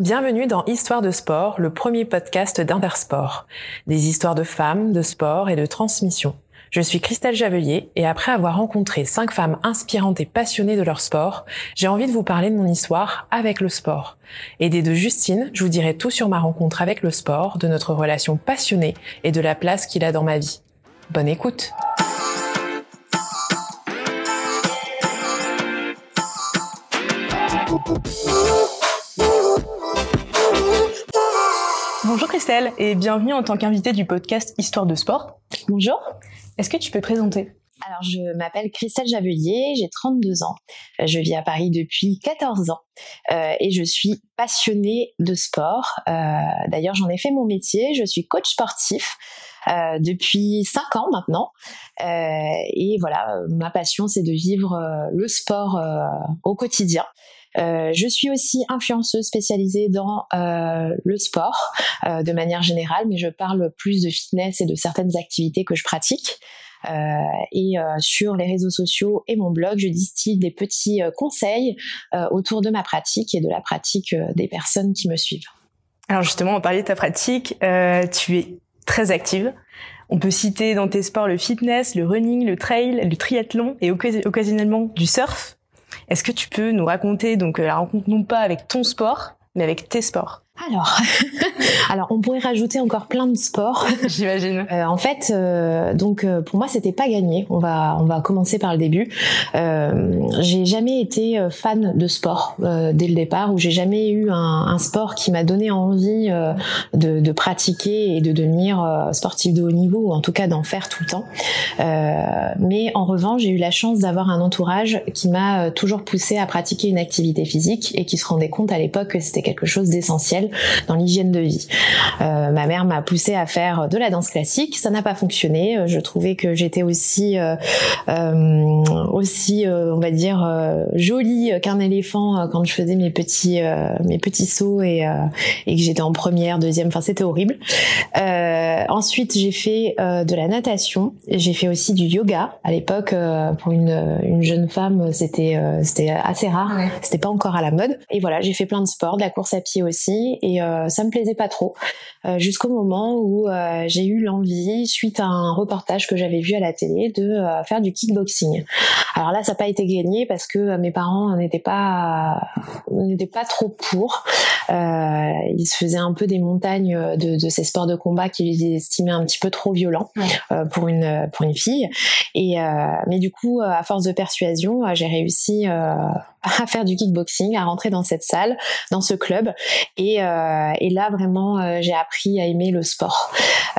Bienvenue dans Histoire de sport, le premier podcast d'Intersport. Des histoires de femmes, de sport et de transmission. Je suis Christelle Javelier et après avoir rencontré cinq femmes inspirantes et passionnées de leur sport, j'ai envie de vous parler de mon histoire avec le sport. Aidée de Justine, je vous dirai tout sur ma rencontre avec le sport, de notre relation passionnée et de la place qu'il a dans ma vie. Bonne écoute! Bonjour Christelle et bienvenue en tant qu'invitée du podcast Histoire de sport. Bonjour. Est-ce que tu peux te présenter? Alors, je m'appelle Christelle Javelier, j'ai 32 ans. Je vis à Paris depuis 14 ans euh, et je suis passionnée de sport. Euh, D'ailleurs, j'en ai fait mon métier. Je suis coach sportif euh, depuis 5 ans maintenant. Euh, et voilà, ma passion, c'est de vivre euh, le sport au quotidien. Euh, je suis aussi influenceuse spécialisée dans euh, le sport euh, de manière générale, mais je parle plus de fitness et de certaines activités que je pratique. et sur les réseaux sociaux et mon blog, je distille des petits conseils autour de ma pratique et de la pratique des personnes qui me suivent. Alors justement, on parlait de ta pratique. tu es très active. On peut citer dans tes sports le fitness, le running, le trail, le triathlon et occasionnellement du surf. Est-ce que tu peux nous raconter donc euh, la rencontre non pas avec ton sport, mais avec tes sports? Alors, alors on pourrait rajouter encore plein de sports. J'imagine. Euh, en fait, euh, donc euh, pour moi c'était pas gagné. On va on va commencer par le début. Euh, j'ai jamais été fan de sport dès le départ, ou j'ai jamais eu un, un sport qui m'a donné envie de, de, pratiquer et de devenir sportif de haut niveau, ou en tout cas d'en faire tout le temps. mais en revanche, j'ai eu la chance d'avoir un entourage qui m'a toujours poussé à pratiquer une activité physique et qui se rendait compte à l'époque que c'était quelque chose d'essentiel dans l'hygiène de vie. Euh, ma mère m'a poussé à faire de la danse classique, ça n'a pas fonctionné. Euh, je trouvais que j'étais aussi euh, aussi on va dire jolie qu'un éléphant quand je faisais mes petits mes petits sauts et et que j'étais en première, deuxième. Enfin, c'était horrible. ensuite, j'ai fait de la natation. J'ai fait aussi du yoga. À l'époque, pour une, une jeune femme, c'était c'était assez rare. C'était pas encore à la mode. Et voilà, j'ai fait plein de sports, de la course à pied aussi et euh, ça me plaisait pas trop euh, jusqu'au moment où euh, j'ai eu l'envie suite à un reportage que j'avais vu à la télé de faire du kickboxing. Alors là ça n'a pas été gagné parce que mes parents n'étaient pas n'étaient pas trop pour. ils se faisaient un peu des montagnes de, de ces sports de combat qu'ils estimaient un petit peu trop violents pour une pour une fille et mais du coup à force de persuasion j'ai réussi à faire du kickboxing, à rentrer dans cette salle, dans ce club. Et, euh, et là, vraiment, euh, j'ai appris à aimer le sport.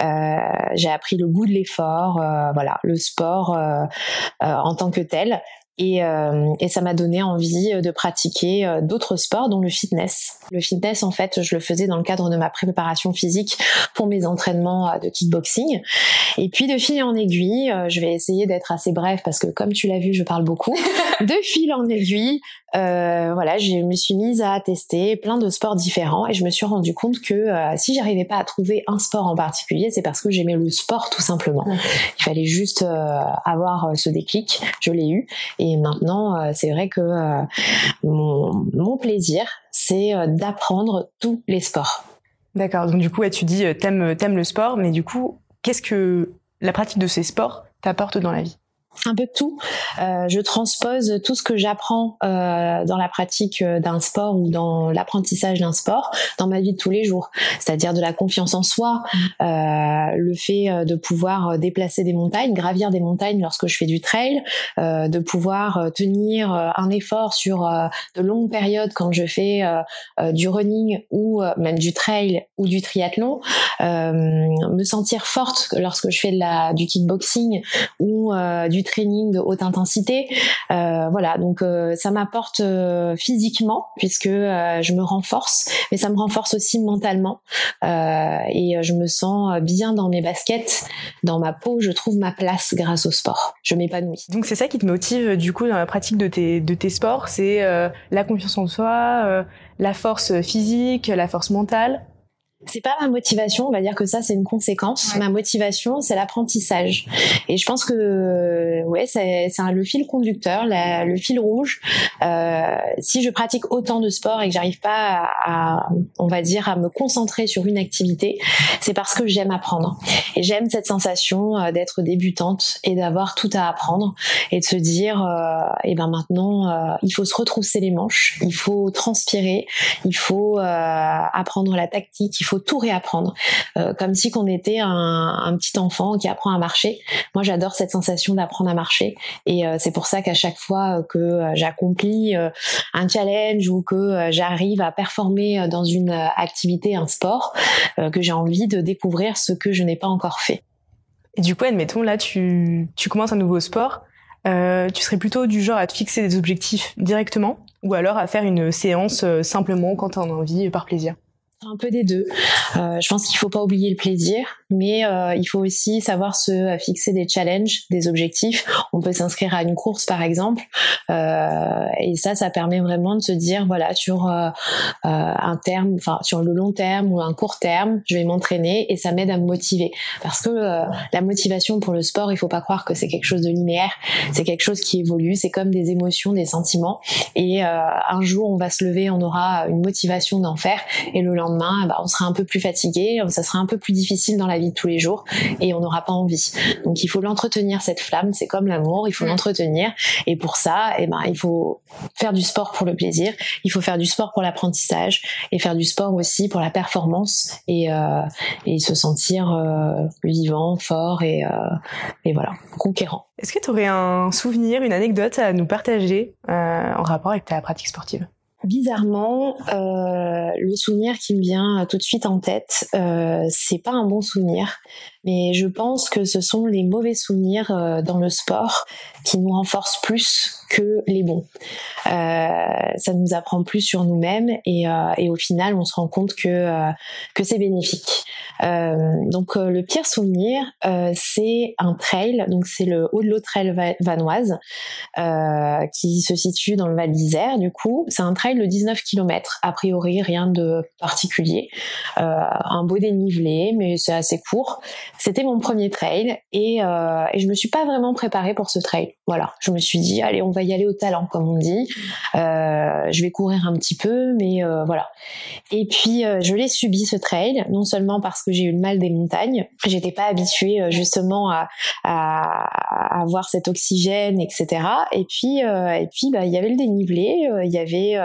Euh, j'ai appris le goût de l'effort, euh, voilà, le sport euh, en tant que tel. Et, euh, et, ça m'a donné envie de pratiquer euh, d'autres sports, dont le fitness. Le fitness, en fait, je le faisais dans le cadre de ma préparation physique pour mes entraînements euh, de kickboxing. Et puis, de fil en aiguille, je vais essayer d'être assez bref parce que, comme tu l'as vu, je parle beaucoup. de fil en aiguille, euh, voilà, je me suis mise à tester plein de sports différents et je me suis rendu compte que euh, si j'arrivais pas à trouver un sport en particulier, c'est parce que j'aimais le sport tout simplement. Il fallait juste euh, avoir ce déclic, je l'ai eu et maintenant c'est vrai que mon, mon plaisir, c'est d'apprendre tous les sports. D'accord. Donc du coup, tu dis t'aimes le sport, mais du coup, qu'est-ce que la pratique de ces sports t'apporte dans la vie? Un peu de tout. Euh, je transpose tout ce que j'apprends euh, dans la pratique euh, d'un sport ou dans l'apprentissage d'un sport dans ma vie de tous les jours. C'est-à-dire de la confiance en soi, le fait de pouvoir déplacer des montagnes, gravir des montagnes lorsque je fais du trail, de pouvoir tenir un effort sur de longues périodes quand je fais du running ou même du trail ou du triathlon, me sentir forte lorsque je fais du kickboxing ou du training de haute intensité. Euh, voilà, donc euh, ça m'apporte euh, physiquement puisque je me renforce, mais ça me renforce aussi mentalement et je me sens bien dans mes baskets, dans ma peau. Je trouve ma place grâce au sport. Je m'épanouis. Donc c'est ça qui te motive du coup dans la pratique de tes de tes sports, c'est la confiance en soi, la force physique, la force mentale? C'est pas ma motivation, on va dire que ça c'est une conséquence. Ma motivation, c'est l'apprentissage. Et je pense que ouais, c'est le fil conducteur, le fil rouge. Euh, si je pratique autant de sport et que j'arrive pas à, on va dire, à me concentrer sur une activité, c'est parce que j'aime apprendre. Et j'aime cette sensation euh, d'être débutante et d'avoir tout à apprendre et de se dire, euh, eh ben maintenant, euh, il faut se retrousser les manches, il faut transpirer, il faut apprendre la tactique, il faut tout réapprendre, euh, comme si qu'on était un, petit enfant qui apprend à marcher. Moi, j'adore cette sensation d'apprendre à marcher, et euh, c'est pour ça qu'à chaque fois que euh, j'accomplis un challenge ou que j'arrive à performer dans une activité, un sport, que j'ai envie de découvrir ce que je n'ai pas encore fait. Et du coup, admettons, là, tu, commences un nouveau sport. tu serais plutôt du genre à te fixer des objectifs directement ou alors à faire une séance simplement quand tu en as envie par plaisir? Un peu des deux. Euh, je pense qu'il faut pas oublier le plaisir, mais euh, il faut aussi savoir se euh, fixer des challenges, des objectifs. On peut s'inscrire à une course par exemple, euh, et ça, ça permet vraiment de se dire voilà sur euh, un terme, enfin sur le long terme ou un court terme, je vais m'entraîner et ça m'aide à me motiver. Parce que la motivation pour le sport, il faut pas croire que c'est quelque chose de linéaire, c'est quelque chose qui évolue, c'est comme des émotions, des sentiments, et un jour on va se lever, on aura une motivation d'en faire, et le lendemain, ben, on sera un peu plus fatigué, ça sera un peu plus difficile dans la vie de tous les jours et on n'aura pas envie. Donc il faut l'entretenir cette flamme, c'est comme l'amour, il faut mm. l'entretenir et pour ça, eh ben il faut faire du sport pour le plaisir, il faut faire du sport pour l'apprentissage et faire du sport aussi pour la performance et, euh, et se sentir euh, vivant, fort et, euh, et voilà, conquérant. Est-ce que tu aurais un souvenir, une anecdote à nous partager en rapport avec ta pratique sportive? Bizarrement, euh, le souvenir qui me vient tout de suite en tête, euh, c'est pas un bon souvenir, mais je pense que ce sont les mauvais souvenirs euh, dans le sport qui nous renforcent plus que les bons. Euh, ça nous apprend plus sur nous-mêmes et, euh, et, au final, on se rend compte que que c'est bénéfique. donc le pire souvenir, c'est un trail. Donc c'est le haut de l'eau trail vanoise qui se situe dans le Val d'Isère. Du coup, c'est un trail de 19 km. A priori, rien de particulier. un beau dénivelé, mais c'est assez court. C'était mon premier trail et, et je me suis pas vraiment préparée pour ce trail. Voilà, je me suis dit allez, on va y aller au talent, comme on dit. Euh, je vais courir un petit peu, mais euh, voilà. Et puis euh, je l'ai subi ce trail, non seulement parce que j'ai eu le mal des montagnes, j'étais pas habituée justement à, avoir cet oxygène, etc. Et puis et puis bah il y avait le dénivelé, il y avait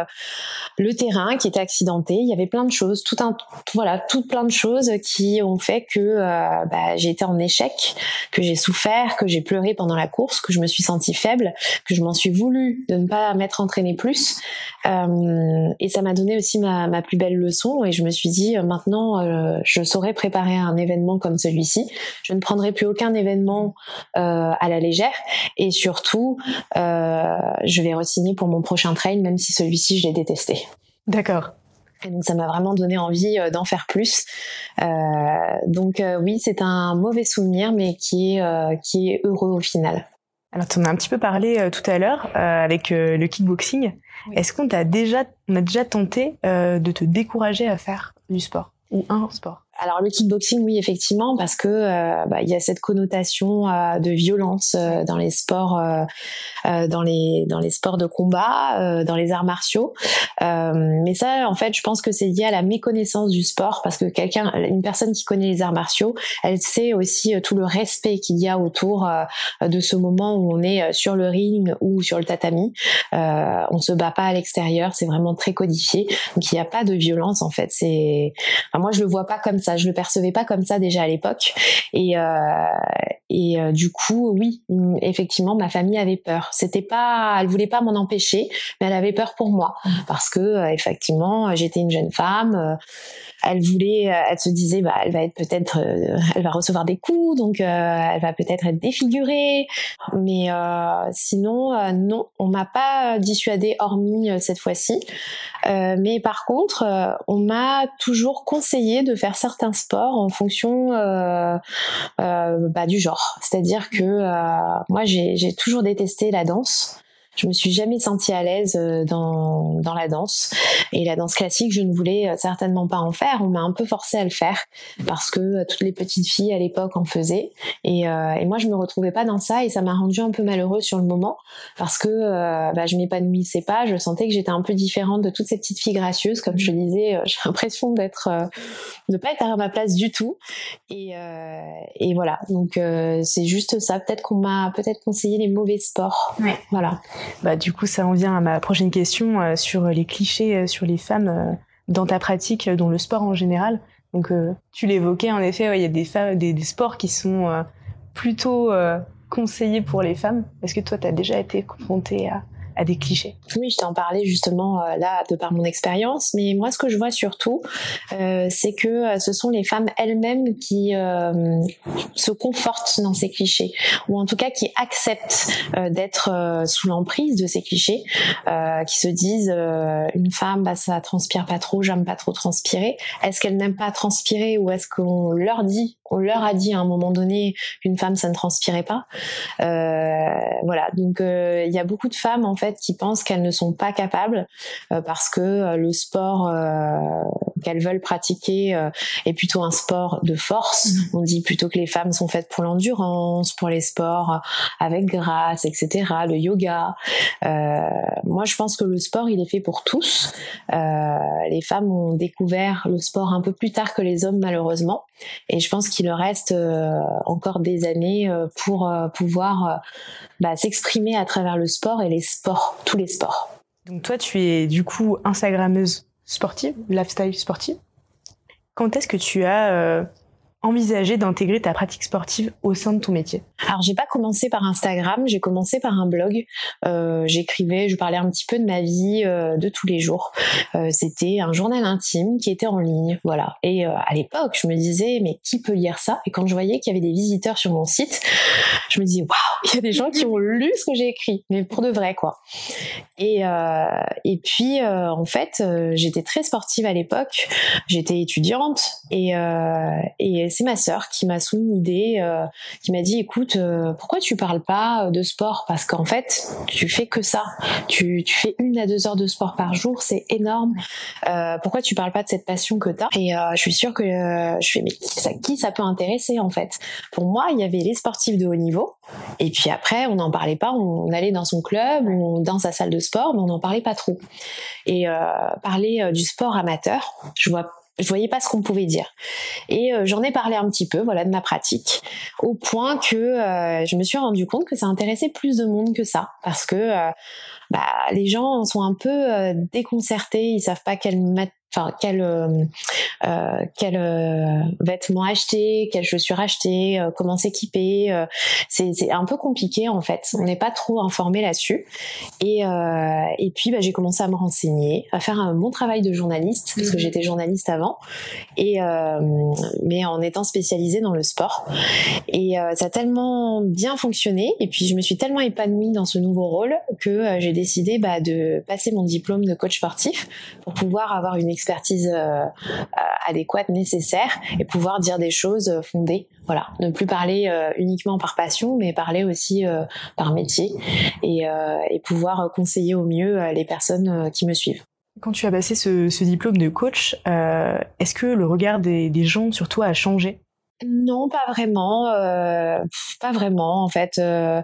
le terrain qui était accidenté, il y avait plein de choses, tout un voilà, tout plein de choses qui ont fait que bah, j'ai été en échec, que j'ai souffert, que j'ai pleuré pendant la course, que je me suis sentie faible, que je m'en suis voulu de ne pas m'être entraîné plus. Euh, et ça m'a donné aussi ma, ma, plus belle leçon. Et je me suis dit, euh, maintenant, euh, je saurais préparer un événement comme celui-ci. Je ne prendrai plus aucun événement euh, à la légère. Et surtout, euh, je vais re-signer pour mon prochain trail, même si celui-ci, je l'ai détesté. D'accord. Et donc ça m'a vraiment donné envie d'en faire plus. Euh, donc oui, c'est un mauvais souvenir, mais qui est qui est heureux au final. Alors, tu en as un petit peu parlé euh, tout à l'heure euh, avec euh, le kickboxing. Est-ce qu'on t'a déjà, on a déjà tenté de te décourager à faire du sport? Ou un sport? Alors le kickboxing, oui, effectivement, parce que euh, bah, il y a cette connotation euh, de violence euh, dans les sports, dans les dans les sports de combat, dans les arts martiaux. mais ça, en fait, je pense que c'est lié à la méconnaissance du sport, parce que quelqu'un, une personne qui connaît les arts martiaux, elle sait aussi tout le respect qu'il y a autour de ce moment où on est sur le ring ou sur le tatami. on se bat pas à l'extérieur, c'est vraiment très codifié, donc il n'y a pas de violence en fait. C'est, moi je le vois pas comme ça je le percevais pas comme ça déjà à l'époque. Et, euh, et euh, du coup, oui, mm, effectivement, ma famille avait peur. C'était pas, elle voulait pas m'en empêcher, mais elle avait peur pour moi parce que euh, effectivement, j'étais une jeune femme. elle voulait, elle se disait, bah, elle va être peut-être, elle va recevoir des coups, donc elle va peut-être être défigurée. Mais sinon, non, on m'a pas dissuadée hormis cette fois-ci. mais par contre, on m'a toujours conseillé de faire certains un sport en fonction euh, euh, bah, du genre. C'est-à-dire que euh, moi, j'ai toujours détesté la danse. Je me suis jamais sentie à l'aise euh, dans, dans la danse. Et la danse classique, je ne voulais euh, certainement pas en faire. On m'a un peu forcé à le faire parce que euh, toutes les petites filles à l'époque en faisaient. Et, et, moi, je me retrouvais pas dans ça et ça m'a rendu un peu malheureuse sur le moment parce que bah, je m'épanouissais pas. Je sentais que j'étais un peu différente de toutes ces petites filles gracieuses. Comme je le disais, j'ai l'impression d'être, de pas être à ma place du tout. Et, et voilà. Donc c'est juste ça. Peut-être qu'on m'a peut-être conseillé les mauvais sports. Ouais. Voilà. Bah, du coup, ça en vient à ma prochaine question euh, sur les clichés euh, sur les femmes euh, dans ta pratique, dans le sport en général. Donc, tu l'évoquais, en effet, il y a des, des, des, sports qui sont plutôt conseillés pour les femmes. Est-ce que toi, tu as déjà été confrontée à, des clichés. Oui, je t'en parlais justement euh, là de par mon expérience, mais moi ce que je vois surtout, euh, c'est que euh, ce sont les femmes elles-mêmes qui se confortent dans ces clichés, ou en tout cas qui acceptent d'être sous l'emprise de ces clichés, qui se disent une femme, bah, ça transpire pas trop, j'aime pas trop transpirer. Est-ce qu'elle n'aime pas transpirer ou est-ce qu'on leur dit on leur a dit à un moment donné qu'une femme ça ne transpirait pas. voilà, donc il y a beaucoup de femmes en fait qui pensent qu'elles ne sont pas capables euh, parce que euh, le sport euh, qu'elles veulent pratiquer est plutôt un sport de force. Mm-hmm. On dit plutôt que les femmes sont faites pour l'endurance, pour les sports avec grâce, etc. Le yoga. moi, je pense que le sport, il est fait pour tous. les femmes ont découvert le sport un peu plus tard que les hommes, malheureusement. Et je pense qu'il leur reste encore des années pour pouvoir bah, s'exprimer à travers le sport et les sports, tous les sports. Donc toi, tu es du coup Instagrammeuse sportive, lifestyle sportive. Quand est-ce que tu as euh, envisager d'intégrer ta pratique sportive au sein de ton métier Alors j'ai pas commencé par Instagram, j'ai commencé par un blog. Euh, J'écrivais, je parlais un petit peu de ma vie euh, de tous les jours. Euh, C'était un journal intime qui était en ligne, voilà. Et à l'époque, je me disais mais qui peut lire ça? Et quand je voyais qu'il y avait des visiteurs sur mon site, je me disais waouh, il y a des gens qui ont lu ce que j'ai écrit, mais pour de vrai quoi. Et et puis en fait, j'étais très sportive à l'époque. J'étais étudiante et et c'est ma sœur qui m'a soumis une idée, euh, qui m'a dit écoute, euh, pourquoi tu parles pas de sport? Parce qu'en fait, tu fais que ça. Tu, fais une à deux heures de sport par jour, c'est énorme. Euh, pourquoi tu parles pas de cette passion que tu as Et je suis sûre que je fais mais qui ça peut intéresser en fait? Pour moi, il y avait les sportifs de haut niveau, et puis après, on n'en parlait pas. On, allait dans son club, ou dans sa salle de sport, mais on n'en parlait pas trop. Et parler du sport amateur, je vois je voyais pas ce qu'on pouvait dire. Et euh, j'en ai parlé un petit peu, voilà, de ma pratique, au point que euh, je me suis rendu compte que ça intéressait plus de monde que ça, parce que euh, bah, les gens sont un peu déconcertés, ils savent pas enfin quel euh, euh, quel euh, vêtements acheter, quelles chaussures acheter, euh, comment s'équiper. Euh, c'est, c'est un peu compliqué en fait. On n'est pas trop informé là-dessus. Et et puis bah, j'ai commencé à me renseigner, à faire un bon travail de journaliste parce que mhm. j'étais journaliste avant et mais en étant spécialisée dans le sport. Et ça a tellement bien fonctionné et puis je me suis tellement épanouie dans ce nouveau rôle que j'ai décidé bah, de passer mon diplôme de coach sportif pour pouvoir avoir une expertise euh, adéquate, nécessaire, et pouvoir dire des choses euh, fondées. Voilà, ne plus parler euh, uniquement par passion, mais parler aussi par métier, et, pouvoir conseiller au mieux les personnes qui me suivent. Quand tu as passé ce, diplôme de coach, est-ce que le regard des gens sur toi a changé? Non, pas vraiment, euh, pas vraiment en fait. Euh,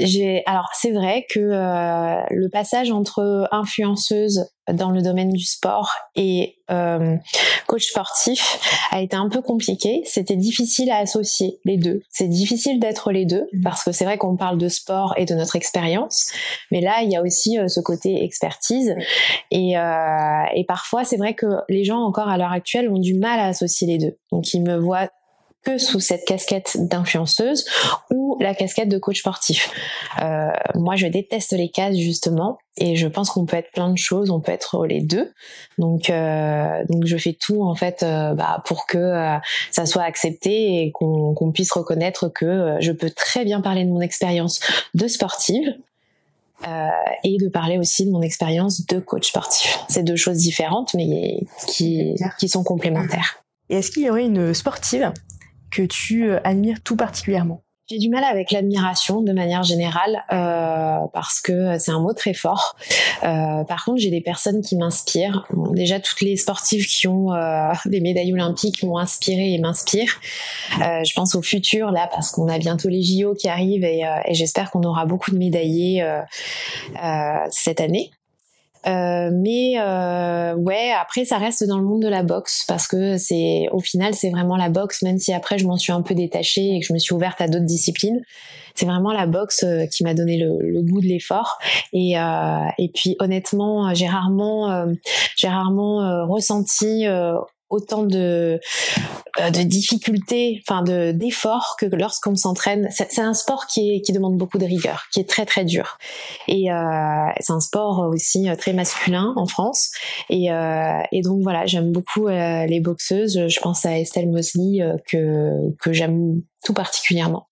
j'ai, alors c'est vrai que euh, le passage entre influenceuse dans le domaine du sport et coach sportif a été un peu compliqué. C'était difficile à associer les deux. C'est difficile d'être les deux mmh. parce que c'est vrai qu'on parle de sport et de notre expérience, mais là il y a aussi ce côté expertise et, et parfois c'est vrai que les gens encore à l'heure actuelle ont du mal à associer les deux. Donc ils me voient que sous cette casquette d'influenceuse ou la casquette de coach sportif. Euh, moi, je déteste les cases justement, et je pense qu'on peut être plein de choses, on peut être les deux. Donc, euh, donc je fais tout en fait euh, bah, pour que euh, ça soit accepté et qu'on puisse reconnaître que euh, je peux très bien parler de mon expérience de sportive. et de parler aussi de mon expérience de coach sportif. C'est deux choses différentes, mais qui, qui sont complémentaires. Et est-ce qu'il y aurait une sportive que tu euh, admires tout particulièrement j'ai du mal avec l'admiration de manière générale euh, parce que c'est un mot très fort. Euh, par contre, j'ai des personnes qui m'inspirent. déjà, toutes les sportives qui ont euh, des médailles olympiques m'ont inspiré et m'inspirent. Euh, je pense au futur là parce qu'on a bientôt les JO qui arrivent et, euh, et j'espère qu'on aura beaucoup de médaillés cette année. Euh, mais euh, ouais, après ça reste dans le monde de la boxe parce que c'est au final c'est vraiment la boxe, même si après je m'en suis un peu détachée et que je me suis ouverte à d'autres disciplines. C'est vraiment la boxe euh, qui m'a donné le, le, goût de l'effort et euh, et puis honnêtement j'ai rarement euh, j'ai rarement ressenti autant de, euh, de difficultés, enfin de d'efforts que lorsqu'on s'entraîne. C'est un sport qui, demande beaucoup de rigueur, qui est très très dur. Et euh, c'est un sport aussi euh, très masculin en France. Et, donc voilà, j'aime beaucoup les boxeuses. Je pense à Estelle Mosley que, que j'aime tout particulièrement.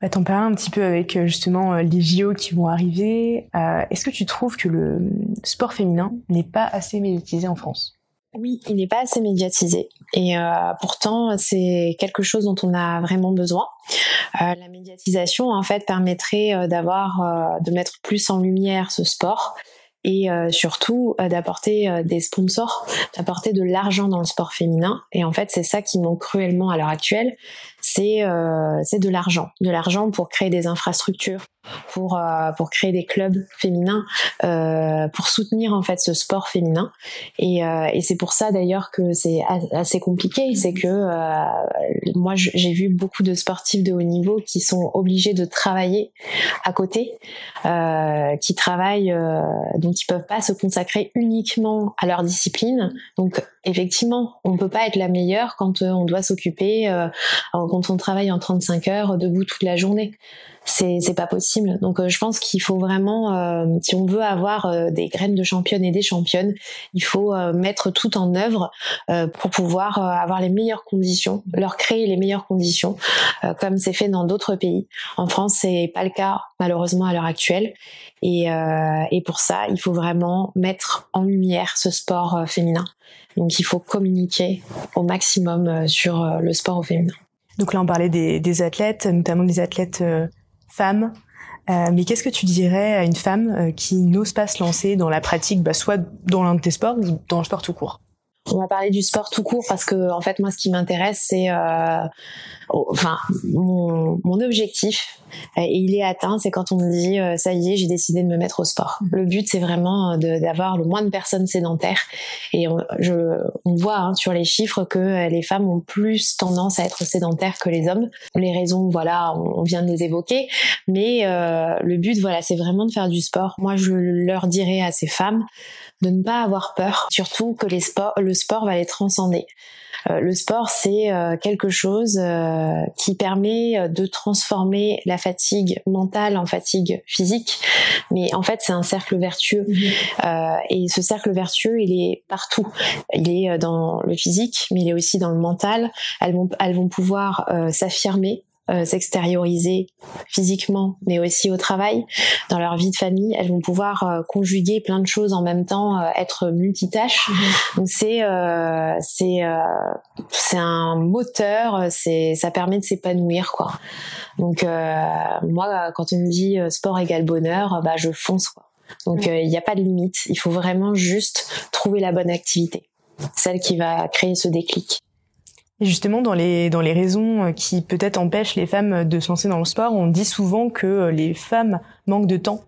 Bah, T'en parles un petit peu avec justement les JO qui vont arriver. Est-ce que tu trouves que le sport féminin n'est pas assez médiatisé en France? Oui, il n'est pas assez médiatisé. Et euh, pourtant c'est quelque chose dont on a vraiment besoin. Euh, la médiatisation en fait permettrait euh, de mettre plus en lumière ce sport et surtout d'apporter des sponsors, d'apporter de l'argent dans le sport féminin. Et en fait c'est ça qui manque cruellement à l'heure actuelle, c'est de l'argent, de l'argent pour créer des infrastructures, pour euh, pour créer des clubs féminins euh, pour soutenir en fait ce sport féminin. Et, euh, et c'est pour ça d'ailleurs que c'est assez compliqué. C'est que moi j'ai vu beaucoup de sportifs de haut niveau qui sont obligés de travailler à côté qui travaillent donc ils peuvent pas se consacrer uniquement à leur discipline. Donc effectivement on peut pas être la meilleure quand on doit s'occuper quand on travaille en 35 heures debout toute la journée c'est c'est pas possible. Donc euh, je pense qu'il faut vraiment, euh, si on veut avoir euh, des graines de championnes et des championnes, il faut mettre tout en œuvre pour pouvoir avoir les meilleures conditions, leur créer les meilleures conditions, comme c'est fait dans d'autres pays. En France, c'est pas le cas malheureusement à l'heure actuelle. Et, et pour ça, il faut vraiment mettre en lumière ce sport féminin. Donc il faut communiquer au maximum sur le sport au féminin. Donc là, on parlait des, des athlètes, notamment des athlètes femme. Euh, mais qu'est-ce que tu dirais à une femme euh, qui n'ose pas se lancer dans la pratique, bah, soit dans l'un de tes sports ou dans le sport tout court? On va parler du sport tout court parce que en fait moi ce qui m'intéresse c'est euh, enfin mon, objectif et il est atteint c'est quand on me dit euh, ça y est j'ai décidé de me mettre au sport. Le but c'est vraiment d'avoir le moins de personnes sédentaires. Et on, voit hein, sur les chiffres que les femmes ont plus tendance à être sédentaires que les hommes. Les raisons voilà on, vient de les évoquer. Mais euh, le but voilà c'est vraiment de faire du sport. Moi je leur dirais à ces femmes de ne pas avoir peur, surtout que les sports, le sport va les transcender. Euh, le sport, c'est euh, quelque chose euh, qui permet de transformer la fatigue mentale en fatigue physique, mais en fait, c'est un cercle vertueux. Mhm. et ce cercle vertueux, il est partout. Il est dans le physique, mais il est aussi dans le mental. Elles vont, elles vont pouvoir s'affirmer euh, s'extérioriser physiquement, mais aussi au travail, dans leur vie de famille. Elles vont pouvoir euh, conjuguer plein de choses en même temps, euh, être multitâches. Mhm. Donc c'est c'est c'est un moteur, c'est ça permet de s'épanouir quoi. Donc moi, quand on me dit sport égale bonheur, bah je fonce quoi. Donc il n'y a pas de limite. Il faut vraiment juste trouver la bonne activité, celle qui va créer ce déclic. Et justement, dans les, dans les raisons euh, qui peut-être empêchent les femmes de se lancer dans le sport, on dit souvent que euh, les femmes manquent de temps.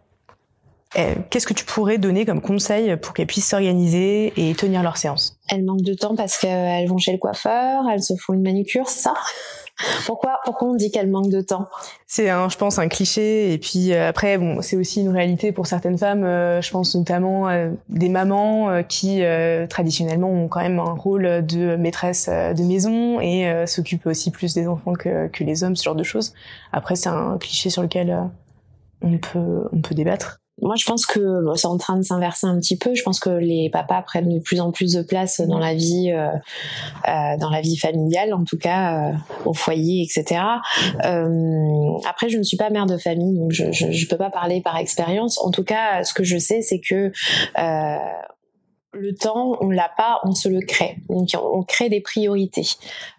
Euh, qu'est-ce que tu pourrais donner comme conseil pour qu'elles puissent s'organiser et tenir leur séance? Elles manquent de temps parce qu'elles vont chez le coiffeur, elles se font une manucure, c'est ça? Pourquoi, pourquoi on dit qu'elle manque de temps? C'est, un, je pense, un cliché. Et puis euh, après, bon, c'est aussi une réalité pour certaines femmes. Euh, je pense notamment euh, des mamans qui traditionnellement ont quand même un rôle de maîtresse de maison et s'occupent aussi plus des enfants que, que les hommes, ce genre de choses. Après, c'est un cliché sur lequel on peut, on peut débattre moi, je pense que c'est en train de s'inverser un petit peu. Je pense que les papas prennent de plus en plus de place dans la vie, euh, euh, dans la vie familiale, en tout cas euh, au foyer, etc. Euh, après, je ne suis pas mère de famille, donc je, je peux pas parler par expérience. En tout cas, ce que je sais, c'est que le temps, on l'a pas, on se le crée. Donc on crée des priorités.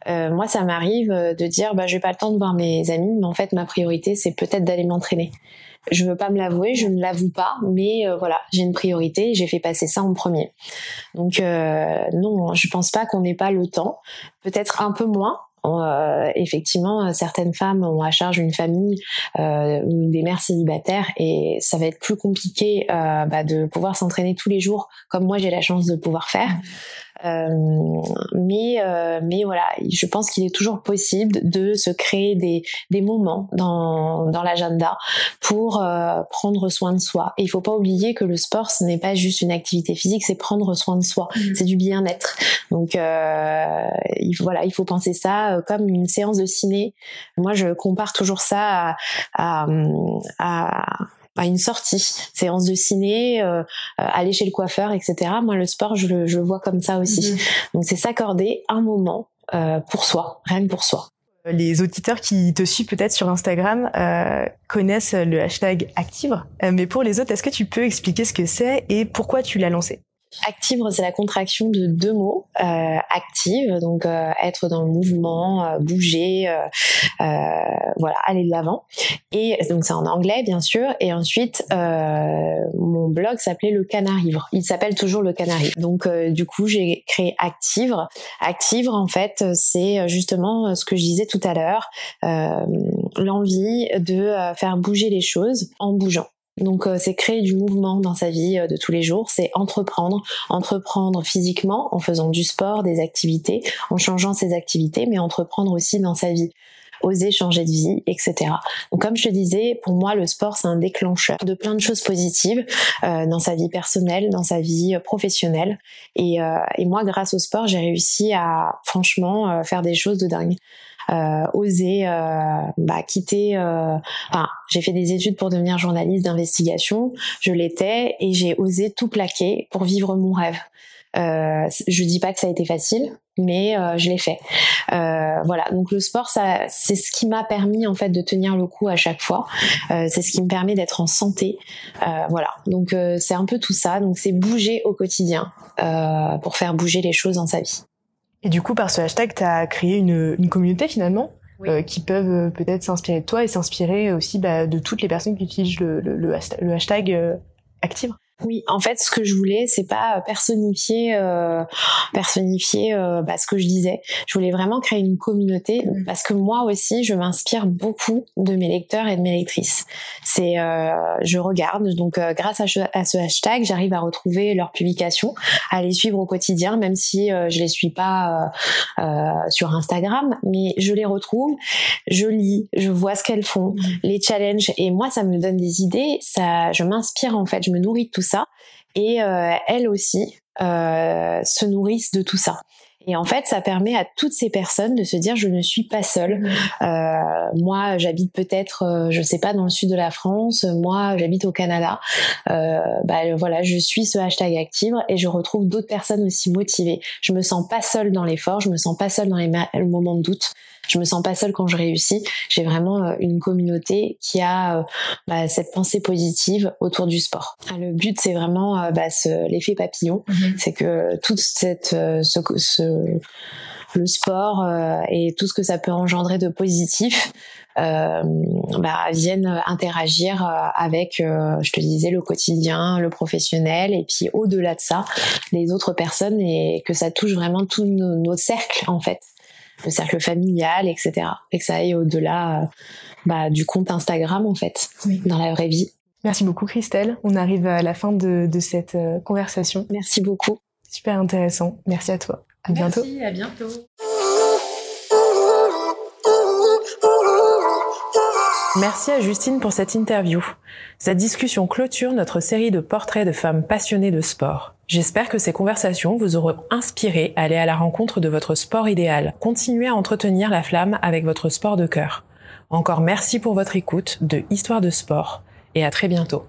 Euh, moi, ça m'arrive de dire, bah, j'ai pas le temps de voir mes amis, mais en fait, ma priorité, c'est peut-être d'aller m'entraîner. Je veux pas me l'avouer, je ne l'avoue pas, mais euh, voilà, j'ai une priorité, j'ai fait passer ça en premier. Donc euh, non, je pense pas qu'on n'ait pas le temps, peut-être un peu moins, euh, effectivement, certaines femmes ont à charge une famille ou des mères célibataires et ça va être plus compliqué bah, de pouvoir s'entraîner tous les jours comme moi j'ai la chance de pouvoir faire. Euh, mais euh, mais voilà, je pense qu'il est toujours possible de se créer des, des moments dans, dans l'agenda pour euh, prendre soin de soi. Et il faut pas oublier que le sport, ce n'est pas juste une activité physique, c'est prendre soin de soi, mmh. c'est du bien-être. Donc il, voilà, il faut penser ça comme une séance de ciné. Moi, je compare toujours ça à, à, à à une sortie, séance de ciné, euh, euh, aller chez le coiffeur, etc. Moi, le sport, je le, je vois comme ça aussi. Mhm. Donc, c'est s'accorder un moment euh, pour soi, rien que pour soi. Les auditeurs qui te suivent peut-être sur Instagram euh, connaissent le hashtag Active, mais pour les autres, est-ce que tu peux expliquer ce que c'est et pourquoi tu l'as lancé? Active, c'est la contraction de deux mots. Euh, active, donc euh, être dans le mouvement, euh, bouger, euh, voilà, aller de l'avant. Et donc c'est en anglais bien sûr. Et ensuite, mon blog s'appelait Le Canarivre. Il s'appelle toujours Le Canarivre. Donc du coup, j'ai créé Active. Active, en fait, c'est justement ce que je disais tout à l'heure, l'envie de faire bouger les choses en bougeant. Donc euh, c'est créer du mouvement dans sa vie euh, de tous les jours, c'est entreprendre, entreprendre physiquement en faisant du sport, des activités, en changeant ses activités, mais entreprendre aussi dans sa vie oser changer de vie, etc. Donc comme je te disais, pour moi le sport c'est un déclencheur de plein de choses positives euh, dans sa vie personnelle, dans sa vie professionnelle. Et, et moi grâce au sport j'ai réussi à franchement faire des choses de dingue euh, oser euh, bah, quitter. Euh, enfin, j'ai fait des études pour devenir journaliste d'investigation. Je l'étais et j'ai osé tout plaquer pour vivre mon rêve. Euh, je dis pas que ça a été facile, mais euh, je l'ai fait. Euh, voilà, donc le sport, ça, c'est ce qui m'a permis en fait de tenir le coup à chaque fois. Euh, c'est ce qui me permet d'être en santé. voilà, donc c'est un peu tout ça. Donc c'est bouger au quotidien pour faire bouger les choses dans sa vie. Et du coup, par ce hashtag, tu as créé une, une communauté finalement euh, qui peuvent euh, peut-être s'inspirer de toi et s'inspirer aussi bah, de toutes les personnes qui utilisent le, le, le hashtag, euh, Active. Oui, en fait, ce que je voulais, c'est pas personnifier, euh, personnifier euh, bah, ce que je disais. Je voulais vraiment créer une communauté mm. parce que moi aussi, je m'inspire beaucoup de mes lecteurs et de mes lectrices. C'est, euh, je regarde donc euh, grâce à, à, ce hashtag, j'arrive à retrouver leurs publications, à les suivre au quotidien, même si euh, je les suis pas euh, sur Instagram, mais je les retrouve, je lis, je vois ce qu'elles font, mm. les challenges, et moi, ça me donne des idées, ça, je m'inspire en fait, je me nourris de tout ça et euh, elles aussi euh, se nourrissent de tout ça. Et en fait, ça permet à toutes ces personnes de se dire je ne suis pas seule. Mmh. Euh, moi, j'habite peut-être, euh, je sais pas, dans le sud de la France. Moi, j'habite au Canada. Euh, bah, voilà, je suis ce hashtag active et je retrouve d'autres personnes aussi motivées. Je me sens pas seule dans l'effort. Je me sens pas seule dans les moments de doute. Je me sens pas seule quand je réussis. J'ai vraiment euh, une communauté qui a euh, bah, cette pensée positive autour du sport. Le but, c'est vraiment euh, bah, l'effet papillon. Mmh. C'est que toute cette ce, ce le sport euh, et tout ce que ça peut engendrer de positif euh, bah, viennent interagir euh, avec, je te disais, le quotidien, le professionnel, et puis au-delà de ça, les autres personnes, et que ça touche vraiment tous nos, cercles en fait, le cercle familial, etc. Et que ça aille au-delà bah, du compte Instagram en fait, dans la vraie vie. Merci beaucoup Christelle. On arrive à la fin de, de cette conversation. Merci beaucoup. Super intéressant. Merci à toi. À bientôt. Merci, à bientôt. Merci à Justine pour cette interview. Cette discussion clôture notre série de portraits de femmes passionnées de sport. J'espère que ces conversations vous auront inspiré à aller à la rencontre de votre sport idéal. Continuez à entretenir la flamme avec votre sport de cœur. Encore merci pour votre écoute de Histoire de sport et à très bientôt.